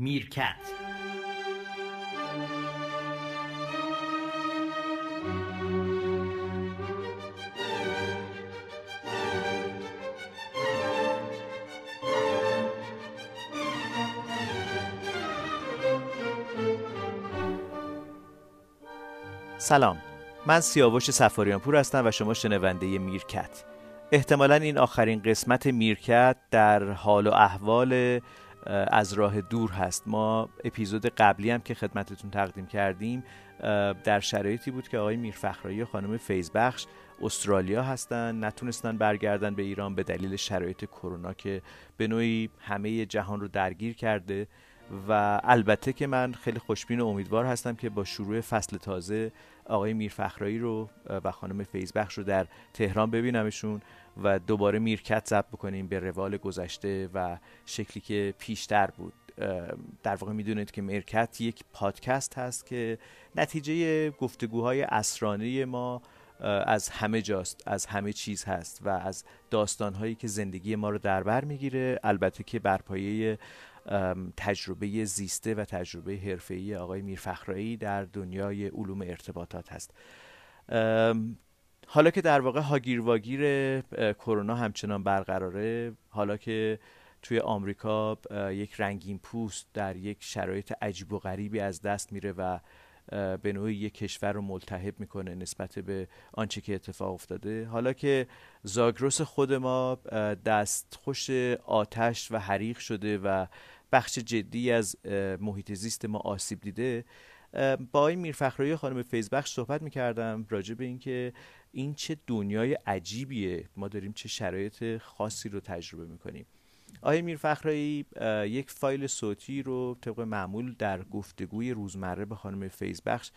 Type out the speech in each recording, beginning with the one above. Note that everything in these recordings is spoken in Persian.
میرکت. سلام. من سیاوش سفاریان پور هستم و شما شنونده میرکت. احتمالا این آخرین قسمت میرکت در حال و احوال از راه دور هست. ما اپیزود قبلی هم که خدمتتون تقدیم کردیم در شرایطی بود که آقای میرفخرایی و خانم فیزبخش استرالیا هستن نتونستن برگردن به ایران به دلیل شرایط کرونا که به نوعی همه جهان رو درگیر کرده. و البته که من خیلی خوشبین و امیدوار هستم که با شروع فصل تازه آقای میرفخرایی رو و خانم فیزبخش رو در تهران ببینمشون و دوباره میرکت ضبط بکنیم به روال گذشته و شکلی که پیشتر بود. در واقع می‌دونید که میرکت یک پادکست هست که نتیجه گفتگوهای اسرانه ما از همه جاست از همه چیز هست و از داستانهایی که زندگی ما رو در بر می‌گیره. البته که بر پایه تجربه زیسته و تجربه حرفه‌ای آقای میرفخرایی در دنیای علوم ارتباطات هست. حالا که در واقع هاگیر واگیر کرونا همچنان برقراره حالا که توی آمریکا یک رنگین پوست در یک شرایط عجیب و غریبی از دست میره و به نوعی یک کشور رو ملتهب می‌کنه نسبت به آنچه که اتفاق افتاده. حالا که زاگرس خود ما دستخوش آتش و حریق شده و بخش جدی از محیط زیست ما آسیب دیده. با این میرفخرایی خانم فیزبخش صحبت می‌کردم راجع به اینکه این چه دنیای عجیبیه. ما داریم چه شرایط خاصی رو تجربه می‌کنیم. آقای میرفخرایی یک فایل صوتی رو طبق معمول در گفتگوی روزمره به خانم فیزبخش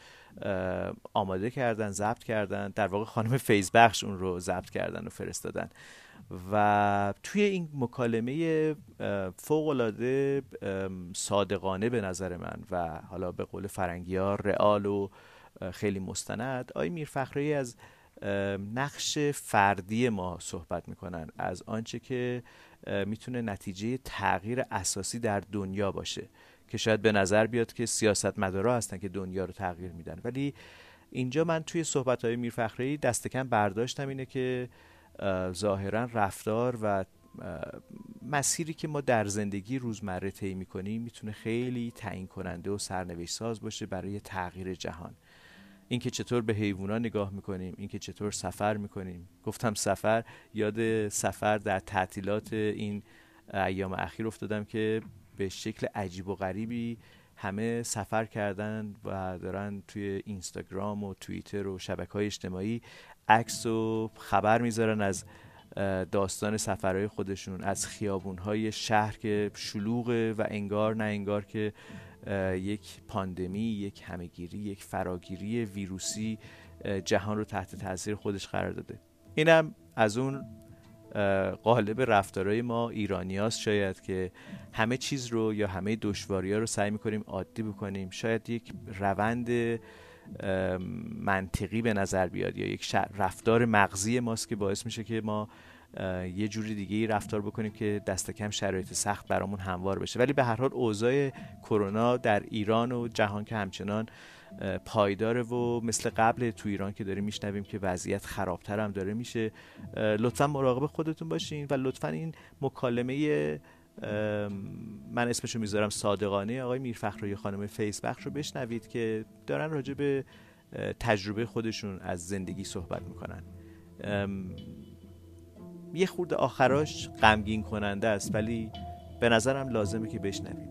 آماده کردن ضبط کردن. در واقع خانم فیزبخش اون رو ضبط کردن و فرستادن. و توی این مکالمه فوقالعاده صادقانه به نظر من و حالا به قول فرنگی ها رئال و خیلی مستند آقای میرفخرایی از نقش فردی ما صحبت می‌کنن از آنچه که می‌تونه نتیجه تغییر اساسی در دنیا باشه که شاید به نظر بیاد که سیاستمدارا هستن که دنیا رو تغییر میدن. ولی اینجا من توی صحبت های میرفخری دست کم برداشتم اینه که ظاهرا رفتار و مسیری که ما در زندگی روزمره طی می‌کنیم می‌تونه خیلی تعیین کننده و سرنوشت ساز باشه برای تغییر جهان. اینکه چطور به حیوونا نگاه می‌کنیم اینکه چطور سفر می‌کنیم. گفتم سفر یاد سفر در تعطیلات این ایام اخیر افتادم که به شکل عجیب و غریبی همه سفر کردن و دارن توی اینستاگرام و توییتر و شبکه های اجتماعی عکس و خبر می‌ذارن از داستان سفرهای خودشون از خیابونهای شهر که شلوغه و انگار نه انگار که یک پاندمی یک همهگیری یک فراگیری ویروسی جهان رو تحت تاثیر خودش قرار داده. اینم از اون قالب رفتارهای ما ایرانیاست شاید که همه چیز رو یا همه دشواری ها رو سعی می‌کنیم عادی بکنیم. شاید یک روند منطقی به نظر بیاد یا یک رفتار مغزی ماست که باعث میشه که ما یه جوری دیگه ای رفتار بکنیم که دست کم شرایط سخت برامون هموار بشه. ولی به هر حال اوضاع کرونا در ایران و جهان که همچنان پایداره و مثل قبل تو ایران که داریم میشنویم که وضعیت خرابتر هم داره میشه. لطفا مراقب خودتون باشین و لطفا این مکالمه من اسمشو می‌ذارم صادقانه. آقای میرفخرایی خانم فیسبخش رو بشنوید که دارن راجع به تجربه خودشون از زندگی صحبت می‌کنن. یه خورده آخراش غمگین کننده است ولی به نظرم لازمه که بشنویم.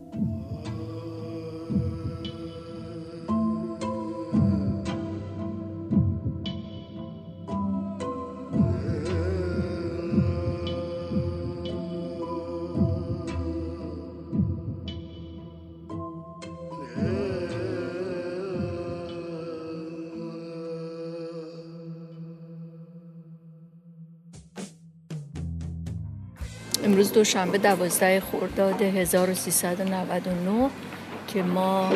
دوشنبه دوازده خرداد 1399 که ما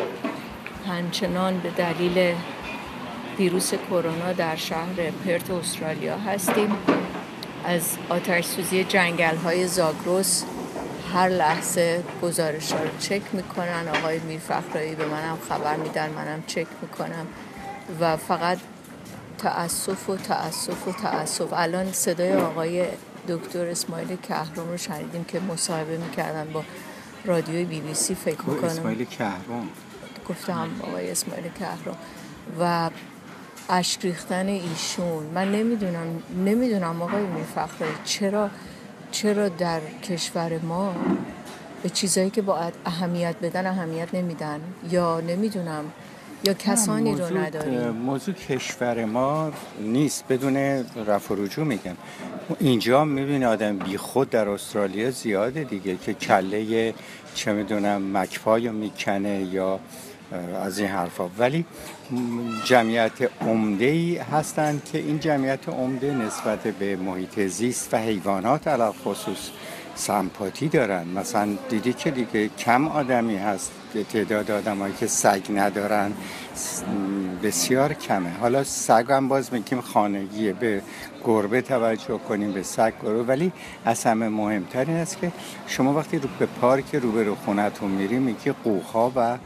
همچنان به دلیل ویروس کرونا در شهر پرت استرالیا هستیم. از آتش سوزی جنگل های زاگروس هر لحظه گزارش ها رو چک می‌کنن. آقای میرفخرایی به منم خبر میدن منم چک می‌کنم. و فقط تأسف و تأسف و تأسف. الان صدای آقای دکتر اسماعیل کهرم رو شنیدیم که مصاحبه می‌کردن با رادیوی بی بی سی فکر می‌کنم. اسماعیل کهرم گفتم آقای اسماعیل کهرم و اشک ریختن ایشون. من نمی‌دونم نمی‌دونم آقای میرفخرایی چرا چرا در کشور ما به چیزایی که باید اهمیت بدن اهمیت نمیدن؟ یا نمی‌دونم یا کسانی رو نداریم؟ موضوع کشور ما نیست. بدون رفع رجوع میگم. اینجا می‌بینی آدم بی خود در استرالیا زیاده دیگه که کله چه می‌دونم مکپای می‌کنه یا از این حرفا. ولی جمعیت عمده ای هستند که این جمعیت عمده نسبت به محیط زیست و حیوانات علاق خصوص سمپاتی دارن. مثلا دیدی که دیگه کم آدمی هست. تعداد آدمایی که سگ ندارن بسیار کمه. حالا سگ هم باز میگیم خانگیه. به گربه توجه کنیم به سگ گربه. ولی از همه مهمتر این است که شما وقتی رو به پارک روبرو خونتون میری میگی قوها و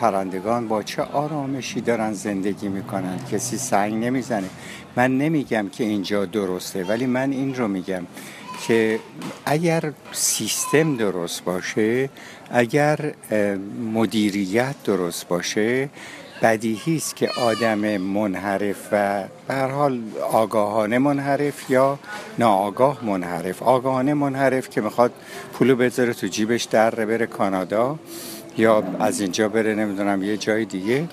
پرندگان با چه آرامشی دارن زندگی می‌کنن. کسی سنگ نمی‌زنه. من نمیگم که اینجا درسته ولی من این رو میگم. که اگر سیستم درست باشه اگر مدیریت درست باشه بدیهی است که آدم منحرف و به حال آگاهانه منحرف یا ناآگاه منحرف. آگاهانه منحرف که می‌خواد پولو بذاره تو جیبش در بره کانادا. یا از اینجا بره نمی‌دونم یه جای دیگه.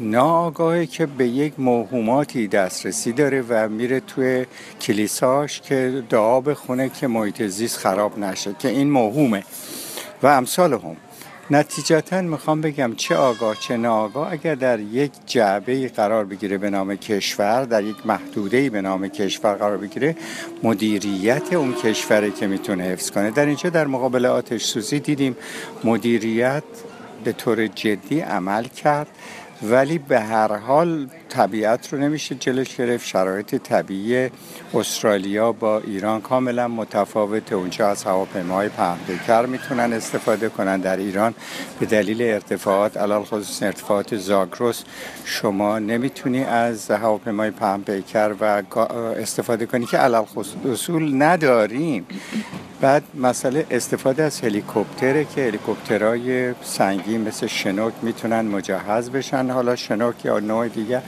ناآگاهی که به یک موهوماتی دسترسی داره و میره توی کلیساش که دعا بخونه که محیط زیست خراب نشه که این موهومه. و امثال هم. نتیجتا می‌خوام بگم چه آگاه چه ناآگاه اگر در یک جعبه قرار بگیره به نام کشور در یک محدوده به نام کشور قرار بگیره مدیریت اون کشوره که می‌تونه حفظ کنه. در اینجا در مقابل آتش سوزی دیدیم مدیریت به طور جدی عمل کرد ولی به هر حال طبیعت رو نمیشه جلوش گرفت. شرایط طبیعی استرالیا با ایران کاملا متفاوته اونجا از هواپیماهای پهنپیکر می‌تونن استفاده کنن. در ایران به دلیل ارتفاعات علال خصوص ارتفاعات زاگرس شما نمی‌تونی از هواپیمای پهنپیکر و استفاده کنی که علال اصول نداریم. بعد مسئله استفاده از هلیکوپتره که هلیکوپترهای سنگین مثل شنوک می‌تونن مجهز بشن. حالا شنوک یا نوع دیگر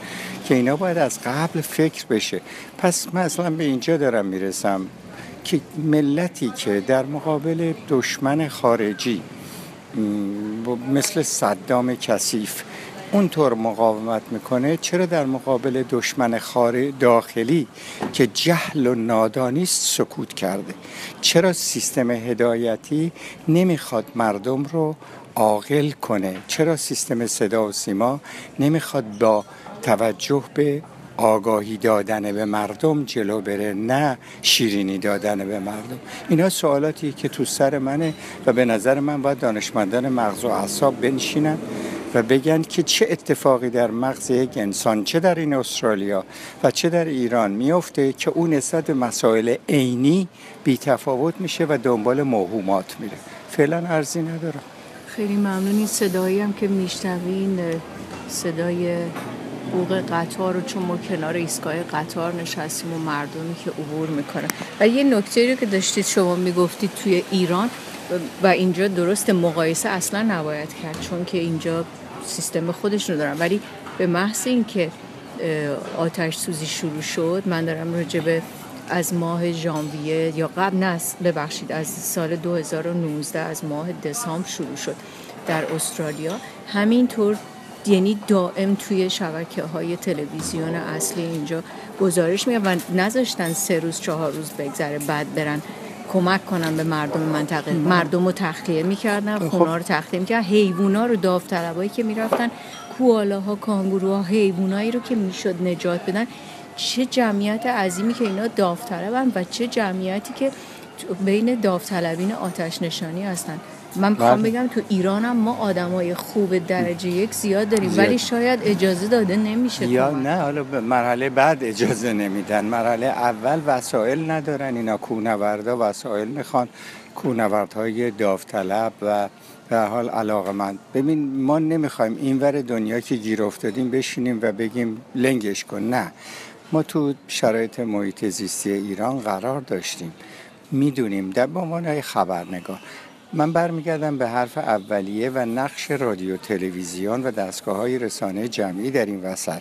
که اینا باید از قبل فکر بشه. پس مثلا به اینجا دارم می‌رسم که ملتی که در مقابل دشمن خارجی مثل صدام کثیف اونطور مقاومت می‌کنه چرا در مقابل دشمن خار داخلی که جهل و نادانیست سکوت کرده؟ چرا سیستم هدایتی نمی‌خواد مردم رو عاقل کنه؟ چرا سیستم صدا و سیما نمی‌خواد با توجه به آگاهی دادن به مردم جلو بره نه شیرینی دادن به مردم. اینا سوالاتی که تو سر منه و به نظر من باید دانشمندان مغز و اعصاب بنشینن و بگن که چه اتفاقی در مغز یک انسان چه در این استرالیا و چه در ایران میفته که اون نسبت مسائل عینی بی تفاوت میشه و دنبال موهومات میره. فعلا ارزی ندارم. خیلی ممنونی. صدایی هم که میشنوین صدای بوق قطار رو چون ما کنار ایستگاه قطار نشستیم و مردمی که عبور می‌کنه و یه نکته رو که داشتید شما می‌گفتید توی ایران و اینجا درست مقایسه اصلا نباید کرد چون که اینجا سیستم خودش رو دارن. ولی به محض اینکه آتش سوزی شروع شد من دارم راجبه از ماه ژانویه یا قبل نه ببخشید از سال 2019 از ماه دسامبر شروع شد در استرالیا. همینطور یعنی دائم توی شبکه های تلویزیون اصلی اینجا گزارش میگن و نذاشتن سه روز چهار روز بگذره بعد برن کمک کنن به مردم منطقه. مردم رو تخلیه می‌کردن خب. خونا رو تخلیه می‌کردن. حیوونا رو داوطلبایی که می‌رفتن کوالاها کانگوروها حیوانایی رو که می‌شد نجات بدن. چه جمعیت عظیمی که اینا داوطلبن و چه جمعیتی که بین داوطلبین آتش نشانی هستن. من می‌خوام بله. بگم تو ایران هم ما آدمای خوب درجه یک زیاد داریم ولی شاید اجازه داده نمیشه یا نه حالا مرحله بعد اجازه نمیدن. مرحله اول وسایل ندارن اینا کونوردا وسایل می‌خوان کوهنوردهای داوطلب و به حال علاقه من ببین ما نمی‌خوایم اینور دنیا که گیر افتادیم بشینیم و بگیم لنگش کن. نه. ما تو شرایط محیط زیستی ایران قرار داشتیم. می‌دونیم در به عنوان خبرنگار. من برمیگردم به حرف اولیه و نقش رادیو تلویزیون و دستگاه های رسانه جمعی در این وسط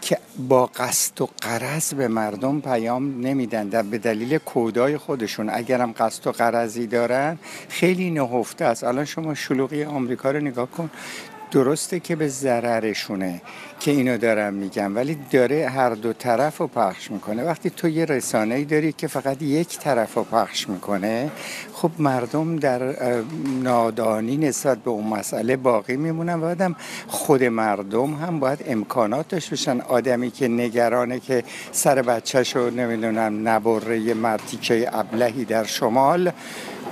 که با قصد و قرض به مردم پیام نمیدن. به دلیل کودای خودشون. اگرم قصد و قرضی دارن خیلی نهفته است. الان شما شلوغی آمریکا رو نگاه کن. درسته که به ضررشونه که اینو دارم میگم ولی داره هر دو طرف رو پخش می‌کنه. وقتی تو یه رسانه ای داری که فقط یک طرف رو پخش می‌کنه خب مردم در نادانی نسبت به اون مسئله باقی میمونن و آدم خود مردم هم باید امکانات داشته باشن. آدمی که نگرانه که سر بچهش رو نمی‌دونم نبره یه مرتیکه ابلهی در شمال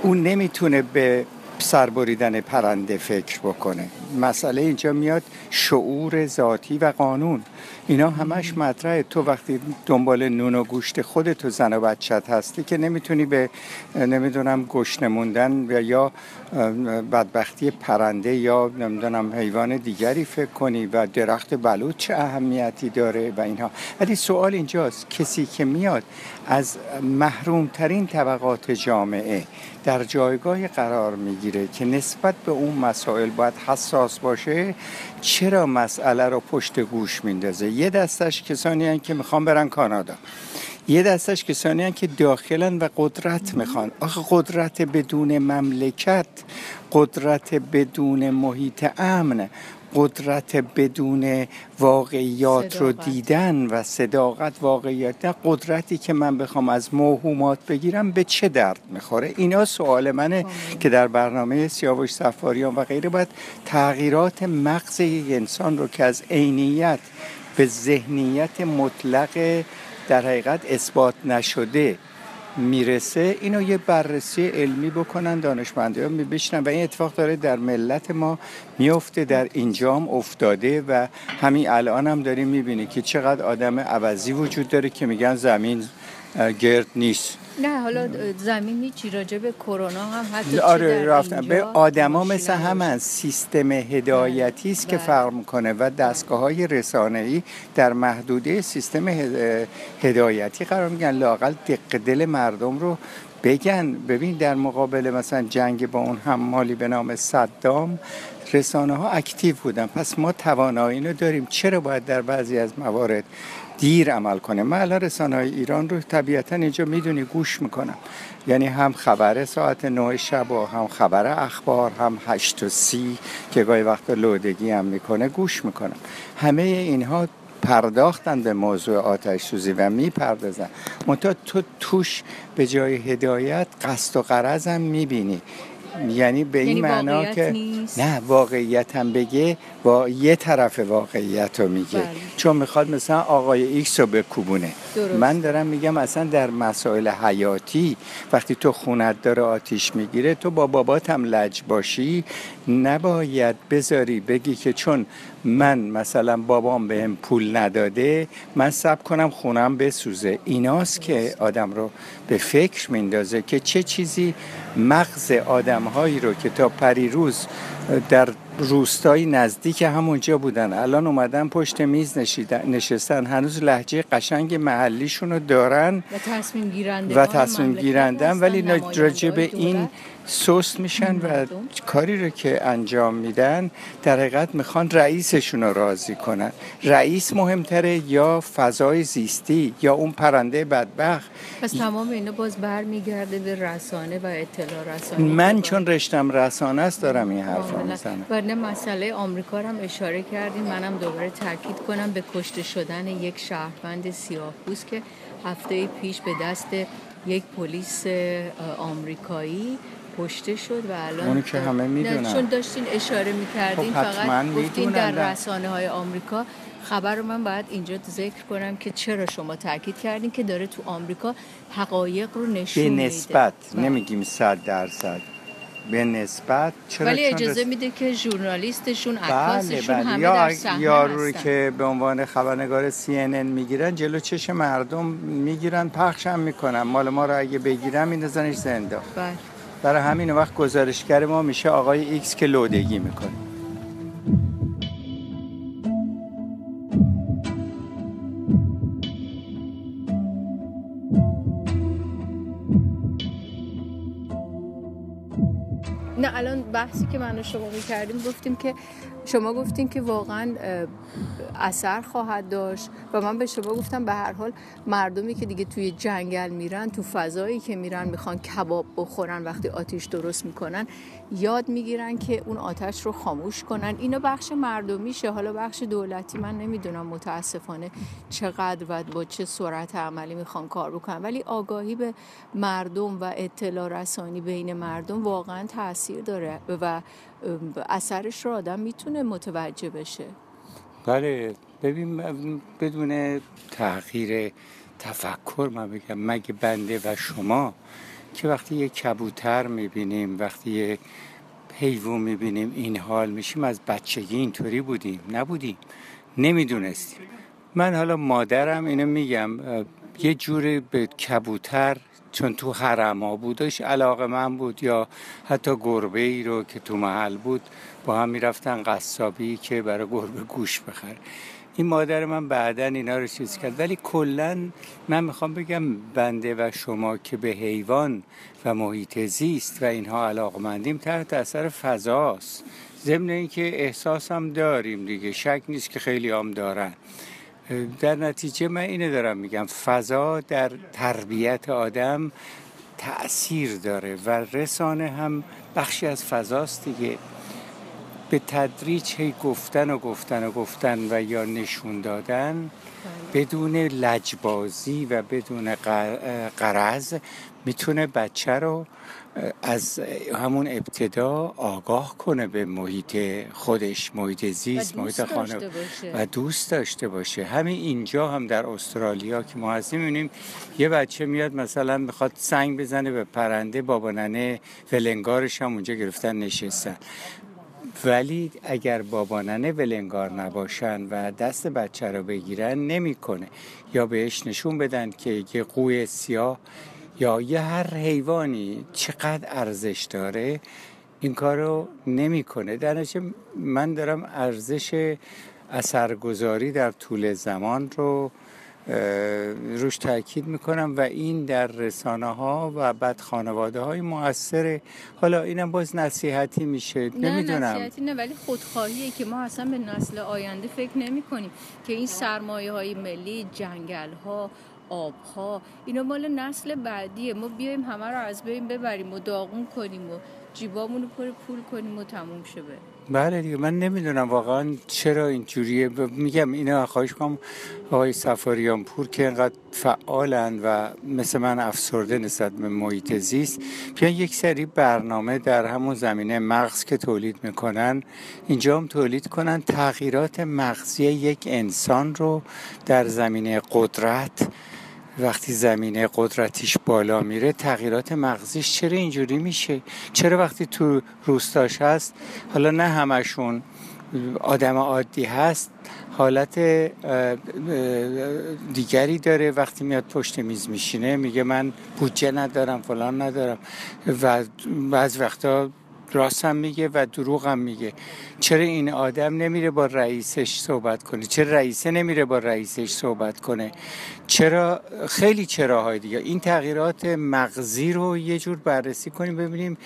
اون نمی‌تونه به سربریدن پرنده فکر بکنه. مسئله اینجا میاد شعور ذاتی و قانون. اینا همش مطرحه. تو وقتی دنبال نون و گوشت خودتو زن و بچت هستی که نمی‌تونی به نمی‌دونم گشت نموندن یا بدبختی پرنده یا نمی‌دونم حیوان دیگری فکر کنی و درخت بلوط چه اهمیتی داره و اینها. ولی سوال اینجاست. کسی که میاد از محرومترین طبقات جامعه در جایگاه قرار می‌گیره که نسبت به اون مسائل باید حساس باشه چرا مسئله رو پشت گوش میندازه. یه دستش کسانی هن که می‌خوان برن کانادا. یه دستش کسانی هن که داخلن و قدرت می‌خوان. آخه قدرت بدون مملکت قدرت بدون محیط امن قدرت بدون واقعیات رو دیدن و صداقت واقعیت. نه قدرتی که من بخوام از موهومات بگیرم به چه درد می‌خوره؟ اینا سوال منه که در برنامه سیاوش سفاریان و غیره باید تغییرات مغز یک انسان رو که از عینیت به ذهنیت مطلق در حقیقت اثبات نشده می‌رسه اینو یه بررسی علمی بکنن دانشمنده ها میبشنن و این اتفاق داره در ملت ما میفته در اینجام افتاده و همین الان هم داریم می‌بینی که چقدر آدم عوضی وجود داره که میگن زمین گرد نیست. نه حالا زمینی چی راجع به کرونا هم حتی آره رفتن. به آدما مثل همن سیستم هدایتی است که بله. فرق می‌کنه و دستگاه های رسانه ای در محدوده سیستم هدایتی قرار میگن لاقل دق دل مردم رو بگن. ببین در مقابل مثلا جنگ با اون حمالی به نام صدام رسانه ها اکتیو بودن. پس ما توانایی رو داریم. چرا باید در بعضی از موارد دیر عمل کنه. من الان رسانه ایران رو طبیعتا اینجا می‌دونی گوش می‌کنم. یعنی هم خبر ساعت 9 شب و هم خبر اخبار هم هشت و سی که گاهی وقت لودگی هم می‌کنه گوش می‌کنم. همه اینها پرداختن به موضوع آتش سوزی و می‌پردازن. منتها تو توش به جای هدایت قصد و غرض هم می‌بینی. یعنی به این یعنی معنا که نه واقعیت هم بگه با یه طرف واقعیت رو میگه. بله. چون می‌خواد مثلا آقای ایکس رو بکوبونه. من دارم میگم اصلا در مسائل حیاتی وقتی تو خونت داره آتیش می‌گیره تو با بابات هم لج باشی. نباید بذاری بگی که چون من مثلا بابام بهم پول نداده من سب کنم خونم بسوزه. ایناست که آدم رو به فکر میندازه که چه چیزی مغز آدمهایی رو که تا پریروز در روستایی نزدیک همونجا بودن. الان اومدن پشت میز نشستن. هنوز لحجه قشنگ محلیشون رو دارن و تصمیم گیرنده و تصمیم گیرندن. ولی راجع به این سست میشن و کاری رو که انجام میدن در حقیقت می‌خوان رئیسشون رو راضی کنن. رئیس مهمتره یا فضای زیستی یا اون پرنده بدبخت. پس تمام اینا باز برمیگرده به رسانه و اطلاع رسانه. من چون رشتم رسانه است دارم این حرف می‌زنم. و مسئله آمریکا هم اشاره کردیم منم دوباره تاکید کنم به کشته شدن یک شهروند سیاه که هفته پیش به دست یک پلیس آمریکایی کشته شد و الان اونی که همه می‌دونن. چون داشتین اشاره می‌کردین خب فقط گفتین در رسانه های آمریکا. خبر رو من باید اینجا ذکر کنم که چرا شما تاکید کردین که داره تو آمریکا حقایق رو نشون میده. به نسبت بله. نمیگیم صد درصد. به نسبت چرا ولی اجازه میده که ژورنالیستشون عکاسشون بله. بله. همه یا در یارو که به عنوان خبرنگار CNN می‌گیرن جلو چش مردم می‌گیرن پخش هم می‌کنن. مال ما رو اگه بگیرن میندازنش زندان بله. برای همین وقت گزارشگر ما میشه آقای ایکس که لودگی می‌کنه. نه الان بحثی که من و شما می‌کردیم گفتیم که شما گفتین که واقعا اثر خواهد داشت و من به شما گفتم به هر حال مردمی که دیگه توی جنگل میرن تو فضایی که میرن می‌خوان کباب بخورن وقتی آتیش درست می‌کنن یاد می‌گیرن که اون آتش رو خاموش کنن. اینو بخش مردمیشه. حالا بخش دولتی من نمی‌دونم متاسفانه چقدر و با چه سرعت عملی می‌خوان کار بکنن. ولی آگاهی به مردم و اطلاع رسانی بین مردم واقعا تاثیر داره و اثرش رو آدم می‌تونه متوجه بشه. بله ببین بدون تغییر تفکر من بگم مگه بنده و شما که وقتی یک کبوتر می‌بینیم وقتی یک حیوان می‌بینیم این حال میشیم از بچگی اینطوری بودیم؟ نبودیم. نمی‌دونستیم. من حالا مادرم اینو میگم یه جوری به کبوتر چون تو حرم ها بودش علاقه من بود یا حتی گربه ای رو که تو محل بود با هم می‌رفتن قصابی که برای گربه گوش بخره این مادر من بعدا اینا رو چیز کرد. ولی کلا من می‌خوام بگم بنده و شما که به حیوان و محیط زیست و اینها علاقمندیم تحت اثر فضاست. ضمن اینکه احساس هم داریم دیگه. شک نیست که خیلی هم دارن. در نتیجه من اینه دارم میگم. فضا در تربیت آدم تأثیر داره و رسانه هم بخشی از فضاست دیگه. به تدریج هی گفتن و گفتن و گفتن و یا نشون دادن بله. بدون لجبازی و بدون قرض می‌تونه بچه رو از همون ابتدا آگاه کنه به محیط خودش محیط زیست محیط خانه و دوست داشته باشه. همین اینجا هم در استرالیا که ما هستیم می‌بینیم یه بچه میاد مثلا می‌خواد سنگ بزنه به پرنده بابا ننه ولنگارش هم اونجا گرفتن نشستن. ولی اگر باباننه ولنگار نباشن و دست بچه رو بگیرن نمی‌کنه. یا بهش نشون بدن که یه قوی سیاه یا یه هر حیوانی چقدر ارزش داره این کارو نمی‌کنه. در من دارم ارزش اثرگذاری در طول زمان رو روش تاکید می‌کنم و این در رسانه ها و بعد خانواده های موثره حالا اینم باز نصیحتی میشه. نه نمی‌دونم. نصیحتی نه ولی خودخواهیه که ما اصلا به نسل آینده فکر نمی کنیم که این سرمایه های ملی جنگل ها آب ها اینا مال نسل بعدیه. ما بیایم همه رو از بین ببریم و داغون کنیم و جیبامون رو پر پول کنیم و تموم شه بله دیگه من نمی‌دونم واقعا چرا اینجوریه. میگم اینا خواهش کنم آقای سفاریان پور که اینقدر فعالن و مثل من افسرده نسبت به محیط زیست بیان یک سری برنامه در همون زمینه مغز که تولید می‌کنن اینجا هم تولید کنن. تغییرات مغزی یک انسان رو در زمینه قدرت وقتی زمینه قدرتیش بالا میره تغییرات مغزیش چرا اینجوری میشه؟ چرا وقتی تو روستاش هست حالا نه همشون آدم عادی هست حالت دیگری داره. وقتی میاد پشت میز میشینه میگه من بودجه ندارم فلان ندارم. و بعض وقتا راست هم میگه و دروغ میگه. چرا این آدم نمیره با رئیسش صحبت کنه؟ چرا رئیسه نمیره با رئیسش صحبت کنه؟ چرا خیلی چراهای دیگه. این تغییرات مغزی رو یه جور بررسی کنیم ببینیم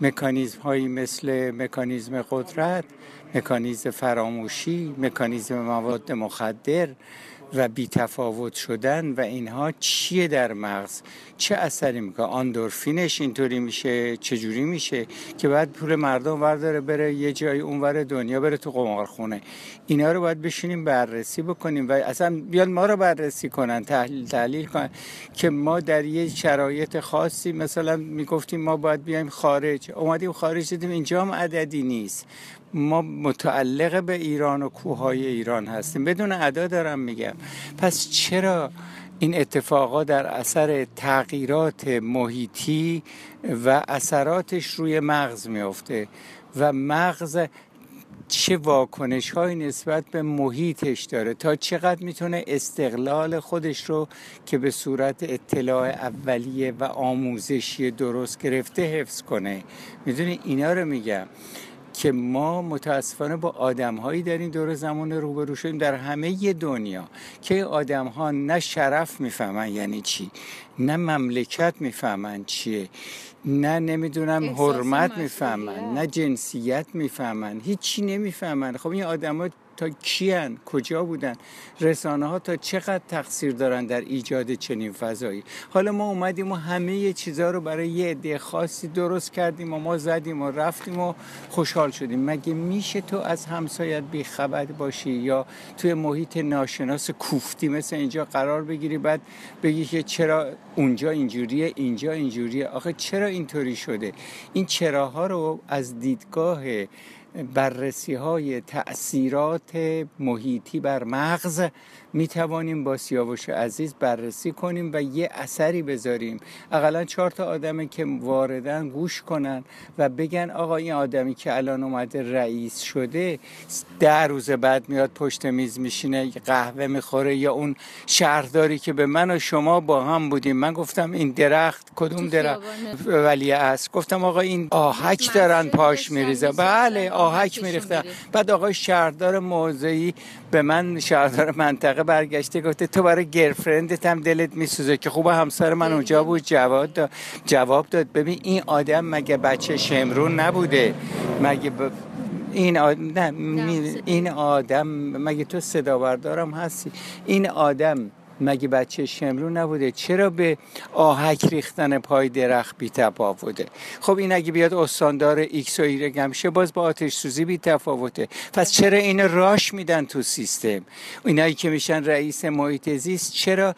مکانیزم هایی مثل مکانیزم قدرت مکانیزم فراموشی مکانیزم مواد مخدر و بی تفاوت شدن و اینها چیه در مغز؟ چه اثری می‌کنه؟ آندورفینش اینطوری میشه؟ چجوری میشه که بعد پول مردم ورداره بره یه جای اونور دنیا بره تو قمارخونه؟ اینا رو باید بشینیم بررسی بکنیم و اصلا بیان ما رو بررسی کنن تحلیل تحلیل کنن که ما در یه شرایط خاصی مثلا می‌گفتیم ما باید بیایم خارج. اومدیم خارج دیدیم اینجا هم عددی نیست. ما متعلق به ایران و کوههای ایران هستیم. بدون ادا دارم میگم. پس چرا این اتفاقا در اثر تغییرات محیطی و اثراتش روی مغز میافته و مغز چه واکنش های نسبت به محیطش داره؟ تا چقدر می‌تونه استقلال خودش رو که به صورت اطلاع اولیه و آموزشی درست گرفته حفظ کنه؟ می‌دونی اینا رو میگم. که ما متاسفانه با آدم هایی در این دور زمان روبرو شدیم در همه دنیا که آدم ها نه شرف می‌فهمن یعنی چی نه مملکت می‌فهمن چیه نه نمی‌دونم حرمت می‌فهمن نه جنسیت می‌فهمن هیچی نمی‌فهمن. خب این آدم تا کیان کجا بودن رسانه ها تا چقدر تقصیر دارن در ایجاد چنین فضایی. حالا ما اومدیم و همه چیزها رو برای یه عده خاصی درست کردیم و ما زدیم و رفتیم و خوشحال شدیم. مگه میشه تو از همسایت بیخبر باشی یا توی محیط ناشناس کوفتی مثل اینجا قرار بگیری بعد بگی که چرا اونجا اینجوریه اینجا اینجوریه؟ آخه چرا اینطوری شده؟ این چراها رو از دیدگاه بررسی های تأثیرات محیطی بر مغز می توانیم با سیاوش عزیز بررسی کنیم و یه اثری بذاریم. اقلا چهار تا آدمی که واردن گوش کنن و بگن آقا این آدمی که الان اومده رئیس شده ده روز بعد میاد پشت میز میشینه قهوه می‌خوره یا اون شهرداری که به من و شما با هم بودیم. من گفتم این درخت کدوم درخت؟ ولی است گفتم آقا این آهک دارن پاش میریزه بله آهک میریختن. بعد آقای شهردار موضعی به من شهردار منطقه برگشته گفته تو برای گرفرندت هم دلت میسوزه. که خوب همسر من اونجا بود جواب داد. جواب داد. ببین این آدم مگه بچه شمرون نبوده؟ مگه این آدم نه این آدم مگه تو صدا بردارم هستی؟ این آدم مگه بچه شمرون نبوده؟ چرا به آهک ریختن پای درخت بی تفاوته خب این اگه بیاد استاندار ایکس و ایگرگ شه باز با آتش سوزی بی تفاوته پس چرا این راش میدن تو سیستم؟ اینایی که میشن رئیس محیط زیست چرا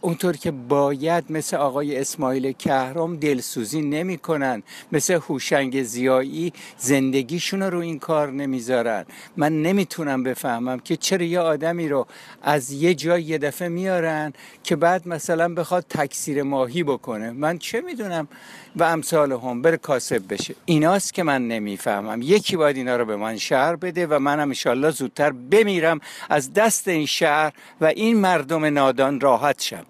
اونطور که باید مثل آقای اسماعیل کهرم دلسوزی نمی‌کنن مثل هوشنگ ضیایی زندگیشون رو این کار نمی‌ذارن. من نمی‌تونم بفهمم که چرا یه آدمی رو از یه جای یه دفعه میارن که بعد مثلا بخواد تکثیر ماهی بکنه. من چه می‌دونم؟ و امثال هم بره کاسب بشه. ایناست که من نمی‌فهمم. یکی باید اینا رو به من شهر بده و منم انشالله زودتر بمیرم از دست این شهر و این مردم نادان راحت شم.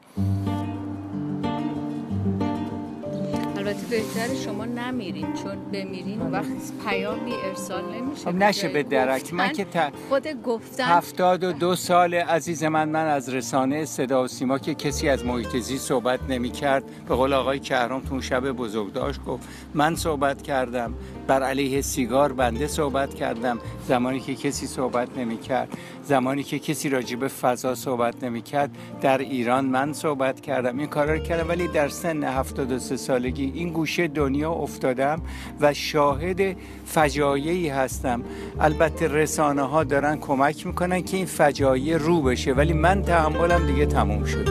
البته بهتر شما نمیرین چون بمیرین وقت پیامی ارسال نمیشه خب نشه به درک. من که خود گفتن هفتاد و دو سال عزیز من من از رسانه صدا و سیما که کسی از محیط زیست صحبت نمی کرد به قول آقای کهرام تو شب بزرگداشت گفت من صحبت کردم بر علیه سیگار بنده صحبت کردم. زمانی که کسی صحبت نمی کرد زمانی که کسی راجع به فضا صحبت نمی کرد در ایران من صحبت کردم. این کار رو کردم ولی در سن 73 سالگی این گوشه دنیا افتادم و شاهد فجایعی هستم. البته رسانه ها دارن کمک می‌کنن که این فجایع رو بشه ولی من تحملم دیگه تموم شد.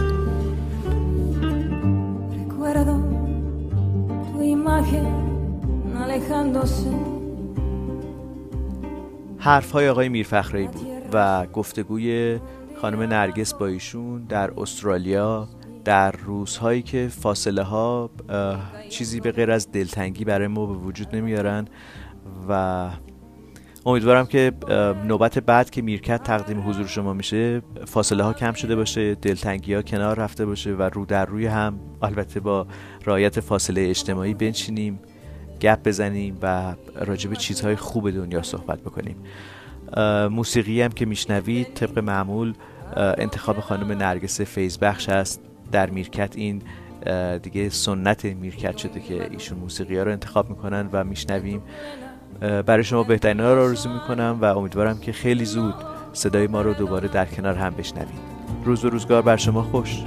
حرف های آقای میرفخرایی بود و گفتگوی خانم نرگس با ایشون در استرالیا. در روزهایی که فاصله ها چیزی به غیر از دلتنگی برای ما به وجود نمیارن و امیدوارم که نوبت بعد که میرکت تقدیم حضور شما میشه فاصله ها کم شده باشه دلتنگی ها کنار رفته باشه و رو در روی هم البته با رعایت فاصله اجتماعی بنشینیم گپ بزنیم و راجع به چیزهای خوب دنیا صحبت بکنیم. موسیقی هم که میشنوید طبق معمول انتخاب خانم نرگس فیزبخش است در میرکت این دیگه سنت میرکت شده که ایشون موسیقی ها رو انتخاب می‌کنن و میشنویم. برای شما بهترین ها رو آرزو می‌کنم و امیدوارم که خیلی زود صدای ما رو دوباره در کنار هم بشنوید. روز و روزگار بر شما خوش.